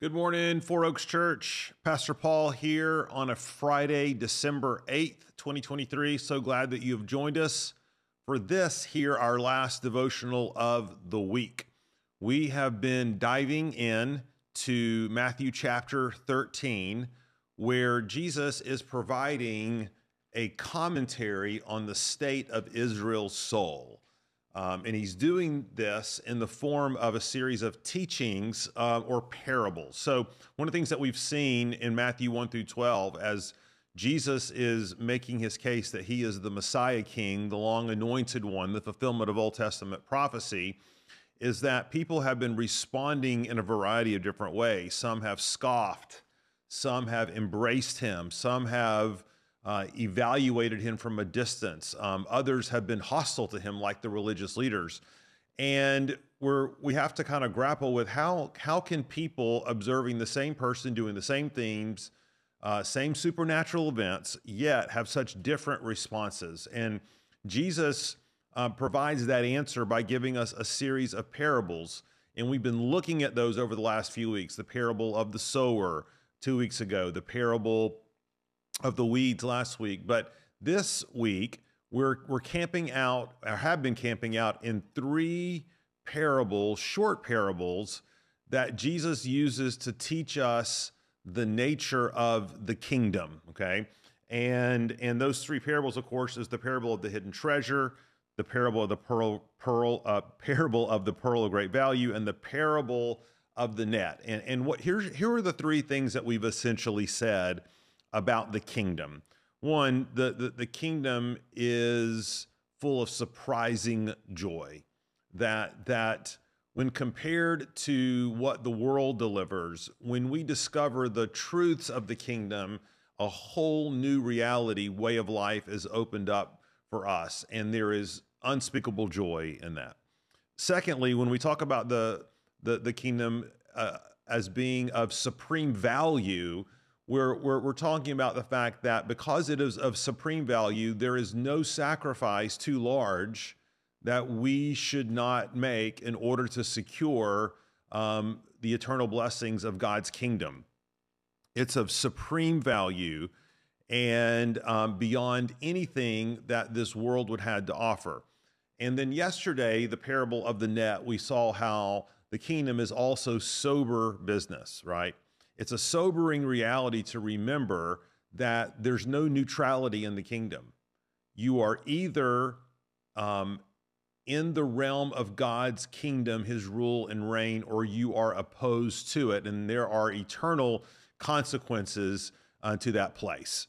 Good morning, Four Oaks Church. Pastor Paul here on a Friday, December 8th, 2023. So glad that you have joined us for this here, our last devotional of the week. We have been diving in to Matthew chapter 13, where Jesus is providing a commentary on the state of Israel's soul. Um, and he's doing this in the form of a series of teachings uh, or parables. So, one of the things that we've seen in Matthew 1 through 12 as Jesus is making his case that he is the Messiah King, the long anointed one, the fulfillment of Old Testament prophecy, is that people have been responding in a variety of different ways. Some have scoffed, some have embraced him, some have uh, evaluated him from a distance. Um, others have been hostile to him, like the religious leaders. And we're we have to kind of grapple with how how can people observing the same person doing the same themes, uh, same supernatural events, yet have such different responses. And Jesus uh, provides that answer by giving us a series of parables. And we've been looking at those over the last few weeks. The parable of the sower two weeks ago, the parable of the weeds last week, but this week we're we're camping out or have been camping out in three parables, short parables that Jesus uses to teach us the nature of the kingdom, okay? And and those three parables of course is the parable of the hidden treasure, the parable of the pearl pearl uh, parable of the pearl of great value and the parable of the net. And and what here's here are the three things that we've essentially said about the kingdom. One, the, the, the kingdom is full of surprising joy. That, that when compared to what the world delivers, when we discover the truths of the kingdom, a whole new reality, way of life is opened up for us, and there is unspeakable joy in that. Secondly, when we talk about the the, the kingdom uh, as being of supreme value, we're, we're, we're talking about the fact that because it is of supreme value, there is no sacrifice too large that we should not make in order to secure um, the eternal blessings of God's kingdom. It's of supreme value and um, beyond anything that this world would have to offer. And then yesterday, the parable of the net, we saw how the kingdom is also sober business, right? It's a sobering reality to remember that there's no neutrality in the kingdom. You are either um, in the realm of God's kingdom, his rule and reign, or you are opposed to it. And there are eternal consequences uh, to that place.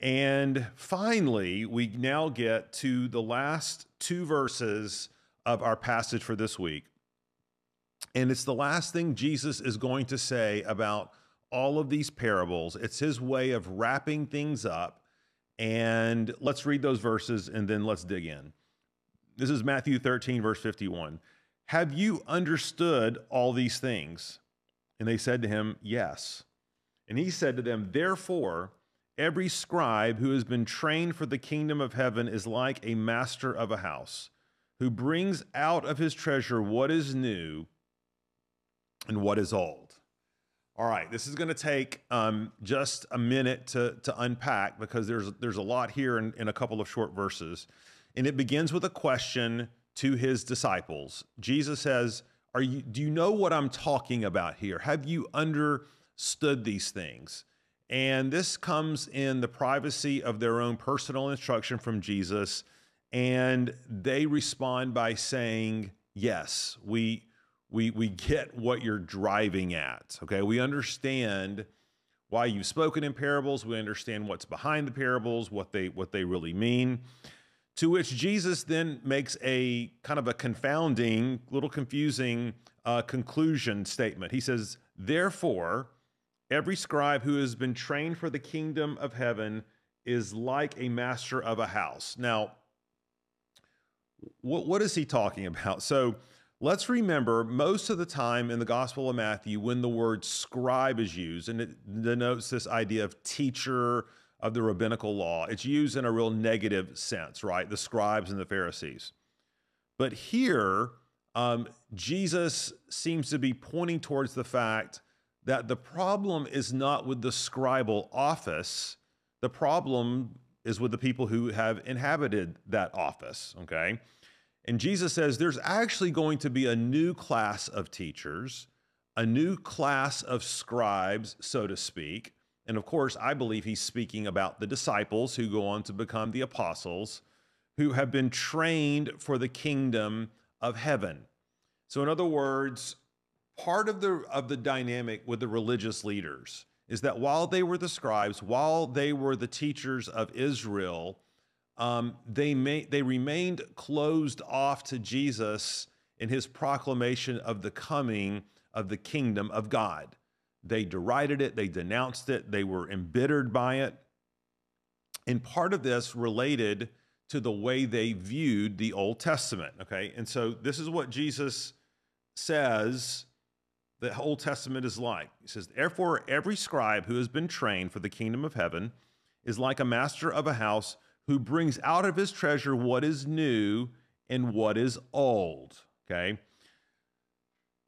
And finally, we now get to the last two verses of our passage for this week. And it's the last thing Jesus is going to say about all of these parables. It's his way of wrapping things up. And let's read those verses and then let's dig in. This is Matthew 13, verse 51. Have you understood all these things? And they said to him, Yes. And he said to them, Therefore, every scribe who has been trained for the kingdom of heaven is like a master of a house, who brings out of his treasure what is new and what is old. All right, this is going to take um, just a minute to, to unpack because there's there's a lot here in, in a couple of short verses, and it begins with a question to his disciples. Jesus says, "Are you? Do you know what I'm talking about here? Have you understood these things?" And this comes in the privacy of their own personal instruction from Jesus, and they respond by saying, "Yes, we." We we get what you're driving at. Okay, we understand why you've spoken in parables. We understand what's behind the parables, what they what they really mean. To which Jesus then makes a kind of a confounding, little confusing uh, conclusion statement. He says, "Therefore, every scribe who has been trained for the kingdom of heaven is like a master of a house." Now, what what is he talking about? So Let's remember most of the time in the Gospel of Matthew, when the word scribe is used, and it denotes this idea of teacher of the rabbinical law, it's used in a real negative sense, right? The scribes and the Pharisees. But here, um, Jesus seems to be pointing towards the fact that the problem is not with the scribal office, the problem is with the people who have inhabited that office, okay? And Jesus says there's actually going to be a new class of teachers, a new class of scribes, so to speak. And of course, I believe he's speaking about the disciples who go on to become the apostles, who have been trained for the kingdom of heaven. So, in other words, part of the of the dynamic with the religious leaders is that while they were the scribes, while they were the teachers of Israel, um, they may, they remained closed off to Jesus in his proclamation of the coming of the kingdom of God. They derided it, they denounced it, they were embittered by it. And part of this related to the way they viewed the Old Testament. Okay. And so this is what Jesus says the Old Testament is like. He says, Therefore, every scribe who has been trained for the kingdom of heaven is like a master of a house who brings out of his treasure what is new and what is old. Okay.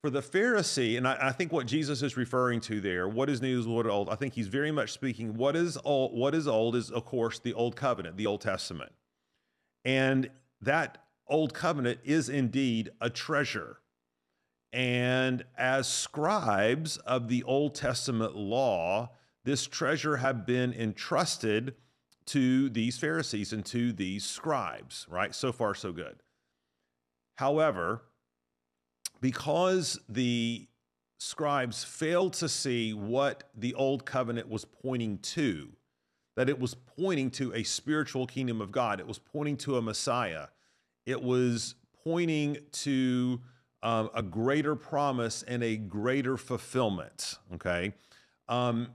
For the Pharisee, and I, I think what Jesus is referring to there, what is new is what old. I think he's very much speaking. What is old? What is old is, of course, the Old Covenant, the Old Testament, and that Old Covenant is indeed a treasure. And as scribes of the Old Testament law, this treasure had been entrusted to these Pharisees and to these scribes, right? So far, so good. However, because the scribes failed to see what the old covenant was pointing to, that it was pointing to a spiritual kingdom of God, it was pointing to a Messiah, it was pointing to um, a greater promise and a greater fulfillment. Okay. Um,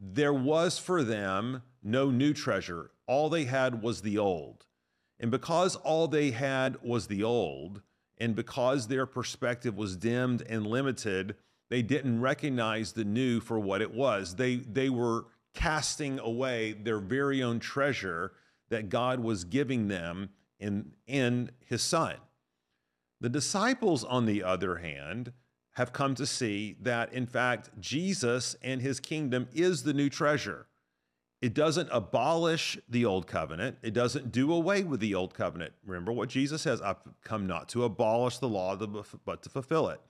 there was for them no new treasure. All they had was the old. And because all they had was the old, and because their perspective was dimmed and limited, they didn't recognize the new for what it was. They, they were casting away their very own treasure that God was giving them in, in his son. The disciples, on the other hand, have come to see that, in fact, Jesus and his kingdom is the new treasure. It doesn't abolish the old covenant. It doesn't do away with the old covenant. Remember what Jesus says I've come not to abolish the law, but to fulfill it.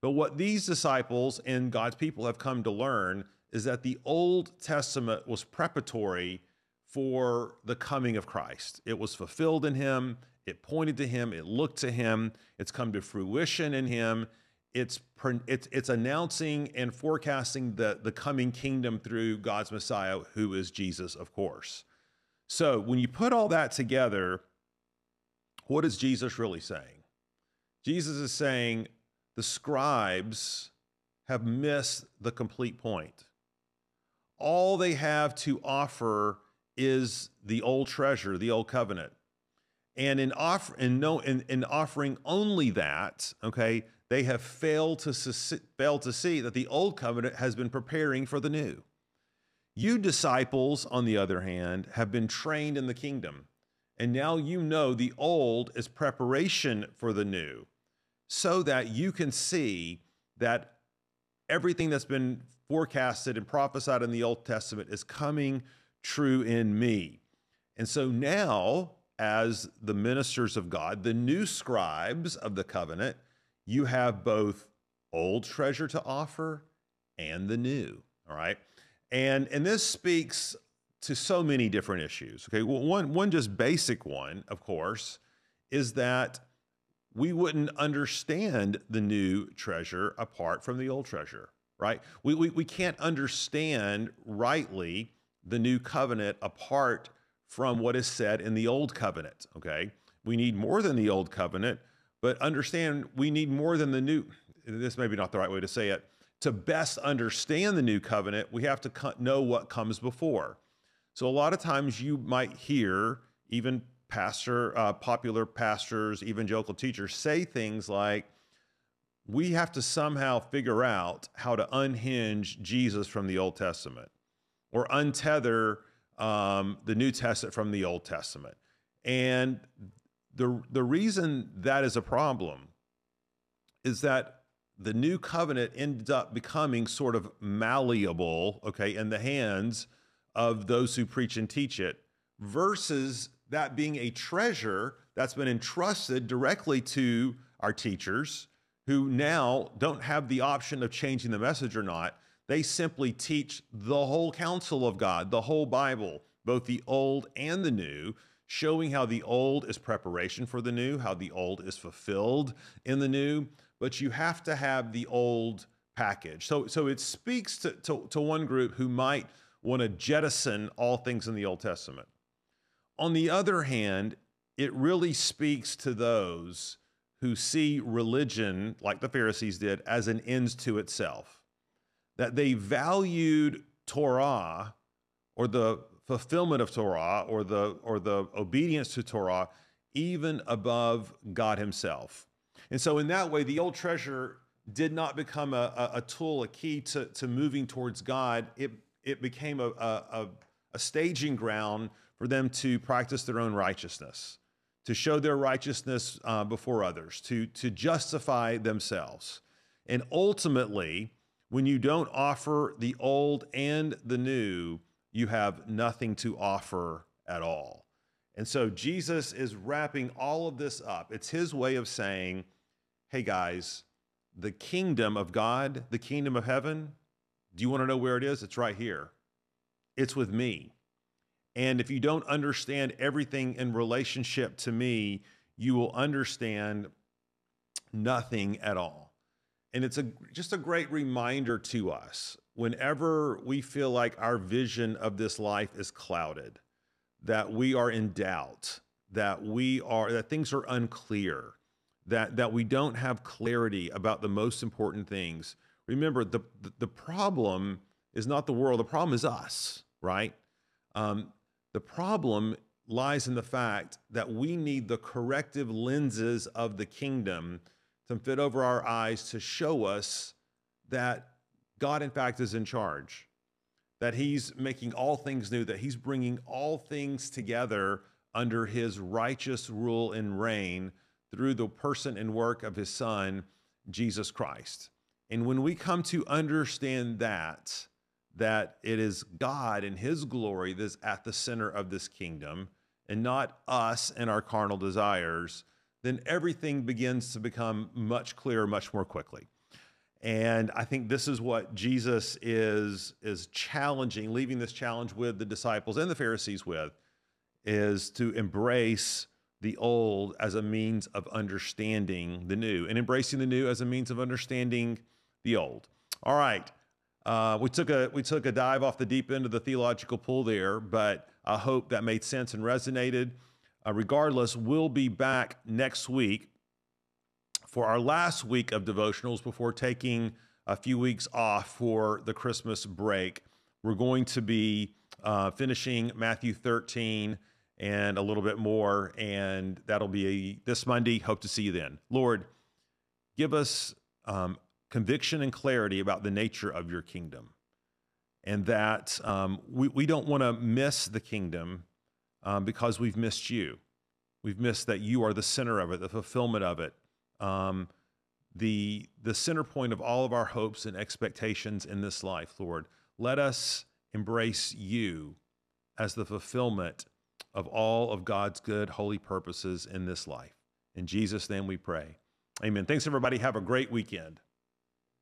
But what these disciples and God's people have come to learn is that the Old Testament was preparatory for the coming of Christ. It was fulfilled in him, it pointed to him, it looked to him, it's come to fruition in him. It's, it's, it's announcing and forecasting the, the coming kingdom through God's Messiah, who is Jesus, of course. So when you put all that together, what is Jesus really saying? Jesus is saying the scribes have missed the complete point. All they have to offer is the old treasure, the old covenant. And in offer no in, in offering only that, okay, they have failed to failed to see that the old covenant has been preparing for the new. You disciples, on the other hand, have been trained in the kingdom, and now you know the old is preparation for the new, so that you can see that everything that's been forecasted and prophesied in the Old Testament is coming true in me. And so now as the ministers of God, the new scribes of the covenant, you have both old treasure to offer and the new. All right. And, and this speaks to so many different issues. Okay. Well, one, one just basic one, of course, is that we wouldn't understand the new treasure apart from the old treasure, right? We, we, we can't understand rightly the new covenant apart from what is said in the old covenant. Okay. We need more than the old covenant, but understand we need more than the new. This may be not the right way to say it. To best understand the new covenant, we have to know what comes before. So a lot of times you might hear even pastor, uh, popular pastors, evangelical teachers say things like, we have to somehow figure out how to unhinge Jesus from the Old Testament or untether um, the New Testament from the Old Testament. And the, the reason that is a problem is that the new covenant ends up becoming sort of malleable, okay, in the hands of those who preach and teach it, versus that being a treasure that's been entrusted directly to our teachers who now don't have the option of changing the message or not. They simply teach the whole counsel of God, the whole Bible, both the old and the new, showing how the old is preparation for the new, how the old is fulfilled in the new. But you have to have the old package. So, so it speaks to, to, to one group who might want to jettison all things in the Old Testament. On the other hand, it really speaks to those who see religion, like the Pharisees did, as an end to itself. That they valued Torah or the fulfillment of Torah or the or the obedience to Torah even above God Himself. And so, in that way, the old treasure did not become a, a, tool, a key to, to moving towards God. It it became a, a, a staging ground for them to practice their own righteousness, to show their righteousness uh, before others, to to justify themselves, and ultimately, when you don't offer the old and the new you have nothing to offer at all. And so Jesus is wrapping all of this up. It's his way of saying, hey guys, the kingdom of God, the kingdom of heaven, do you want to know where it is? It's right here. It's with me. And if you don't understand everything in relationship to me, you will understand nothing at all. And it's a just a great reminder to us whenever we feel like our vision of this life is clouded, that we are in doubt, that we are that things are unclear, that that we don't have clarity about the most important things. Remember, the the problem is not the world. The problem is us, right? Um, the problem lies in the fact that we need the corrective lenses of the kingdom to fit over our eyes to show us that God, in fact, is in charge, that He's making all things new, that He's bringing all things together under His righteous rule and reign through the person and work of His Son, Jesus Christ. And when we come to understand that, that it is God and His glory that's at the center of this kingdom and not us and our carnal desires, then everything begins to become much clearer much more quickly. And I think this is what Jesus is is challenging, leaving this challenge with the disciples and the Pharisees with, is to embrace the old as a means of understanding the new, and embracing the new as a means of understanding the old. All right, uh, we took a we took a dive off the deep end of the theological pool there, but I hope that made sense and resonated. Uh, regardless, we'll be back next week for our last week of devotionals before taking a few weeks off for the Christmas break. We're going to be uh, finishing Matthew 13 and a little bit more, and that'll be a, this Monday. Hope to see you then. Lord, give us um, conviction and clarity about the nature of your kingdom, and that um, we, we don't want to miss the kingdom um, because we've missed you. We've missed that you are the center of it, the fulfillment of it, um, the the center point of all of our hopes and expectations in this life, Lord. Let us embrace you as the fulfillment of all of God's good, holy purposes in this life. In Jesus' name we pray. Amen. Thanks, everybody. Have a great weekend.